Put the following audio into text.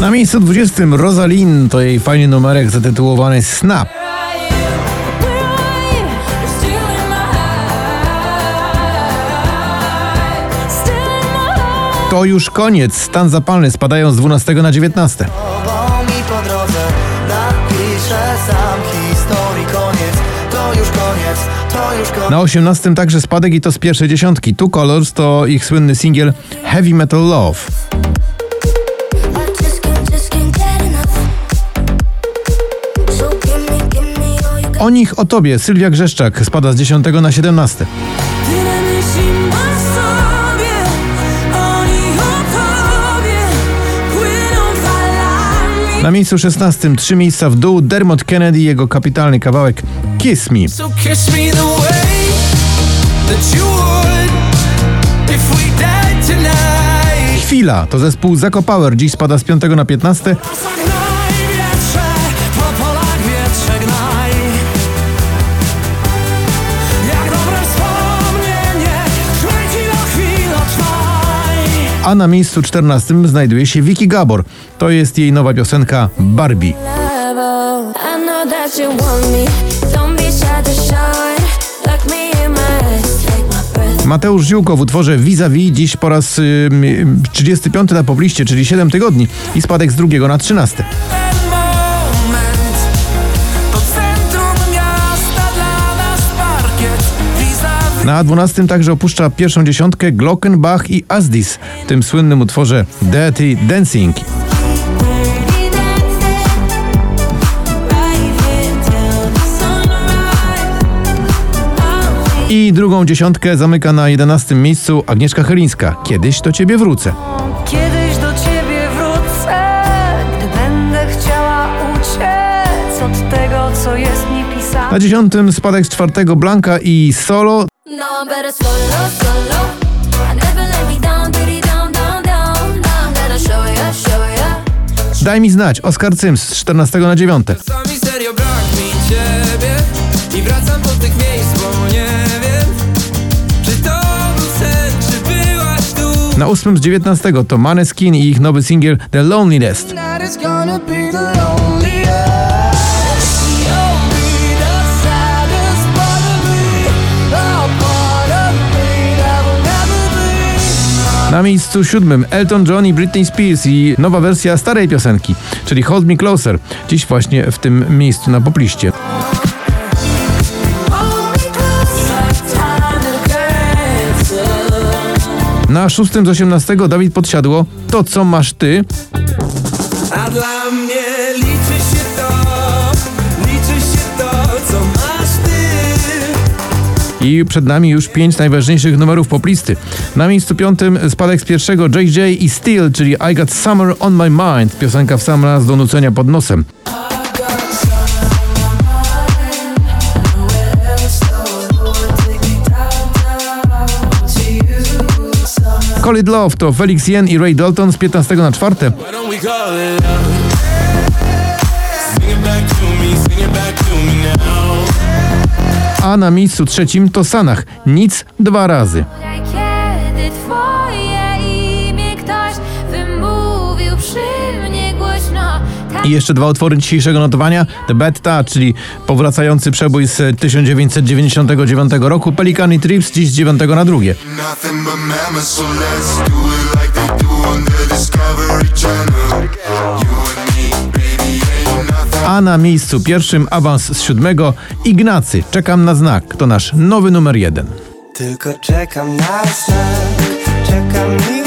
Na miejscu 20 Rosalind to jej fajny numerek zatytułowany Snap. To już koniec. Stan zapalny spadają z 12 na 19. Bo mi po drodze napiszę sam historii koniec To już koniec, to już koniec Na 18 także spadek i to z pierwszej dziesiątki. Two Colors to ich słynny singiel Heavy Metal Love. O nich, o tobie, Sylwia Grzeszczak spada z 10 na 17. Tyle myśli masz sobie, oni o tobie płyną falami. Na miejscu 16 trzy miejsca w dół Dermot Kennedy i jego kapitalny kawałek Kiss Me. So kiss me. Chwila to zespół Zako Power, dziś spada z 5 na 15. A na miejscu 14 znajduje się Vicky Gabor. To jest jej nowa piosenka Barbie. Mateusz Ziółko w utworze Vis-a-vis dziś po raz ym, 35 na pobliście, czyli 7 tygodni i spadek z drugiego na 13. Na 12 także opuszcza pierwszą dziesiątkę Glockenbach i Asdis w tym słynnym utworze Dirty Dancing. I drugą dziesiątkę zamyka na 11 miejscu Agnieszka Chylińska. Kiedyś do ciebie wrócę. Kiedyś do ciebie wrócę, gdy będę chciała uciec od tego, co jest mi pisane. Na dziesiątym spadek z czwartego Blanka i solo. No, I'm better solo, solo. I never let me down, diddy down, down, down. Now I'm gonna show ya, show ya. Daj mi znać, Oskar Cyms z 14 na 9. Czasami serio brak mi ciebie I wracam do tych miejsc, bo nie wiem Czy to był sen, czy byłaś tu Na 8 z 19 to Maneskin i ich nowy singiel The Loneliness. Tonight is gonna be the loneliest Na miejscu siódmym Elton John i Britney Spears i nowa wersja starej piosenki, czyli Hold Me Closer. Dziś właśnie w tym miejscu na popliście. Na szóstym z 18 Dawid Podsiadło To co masz ty? A dla mnie I przed nami już pięć najważniejszych numerów poplisty. Na miejscu piątym spadek z pierwszego JJ i Steel, czyli I Got Summer on My Mind. Piosenka w sam raz do nucenia pod nosem. Call It Love to Felix Yen i Ray Dalton z 15 na 4. A na miejscu trzecim to Sanach. Nic dwa razy. Kiedy twoje imię ktoś wymówił przy mnie głośno tak I jeszcze dwa utwory dzisiejszego notowania. The Touch, czyli powracający przebój z 1999 roku. Pelikan i Trips dziś z 9 na drugie. Nothing but mammals, so let's do it A na miejscu pierwszym awans z siódmego Ignacy. Czekam na znak. To nasz nowy numer jeden. Tylko czekam na znak Czekam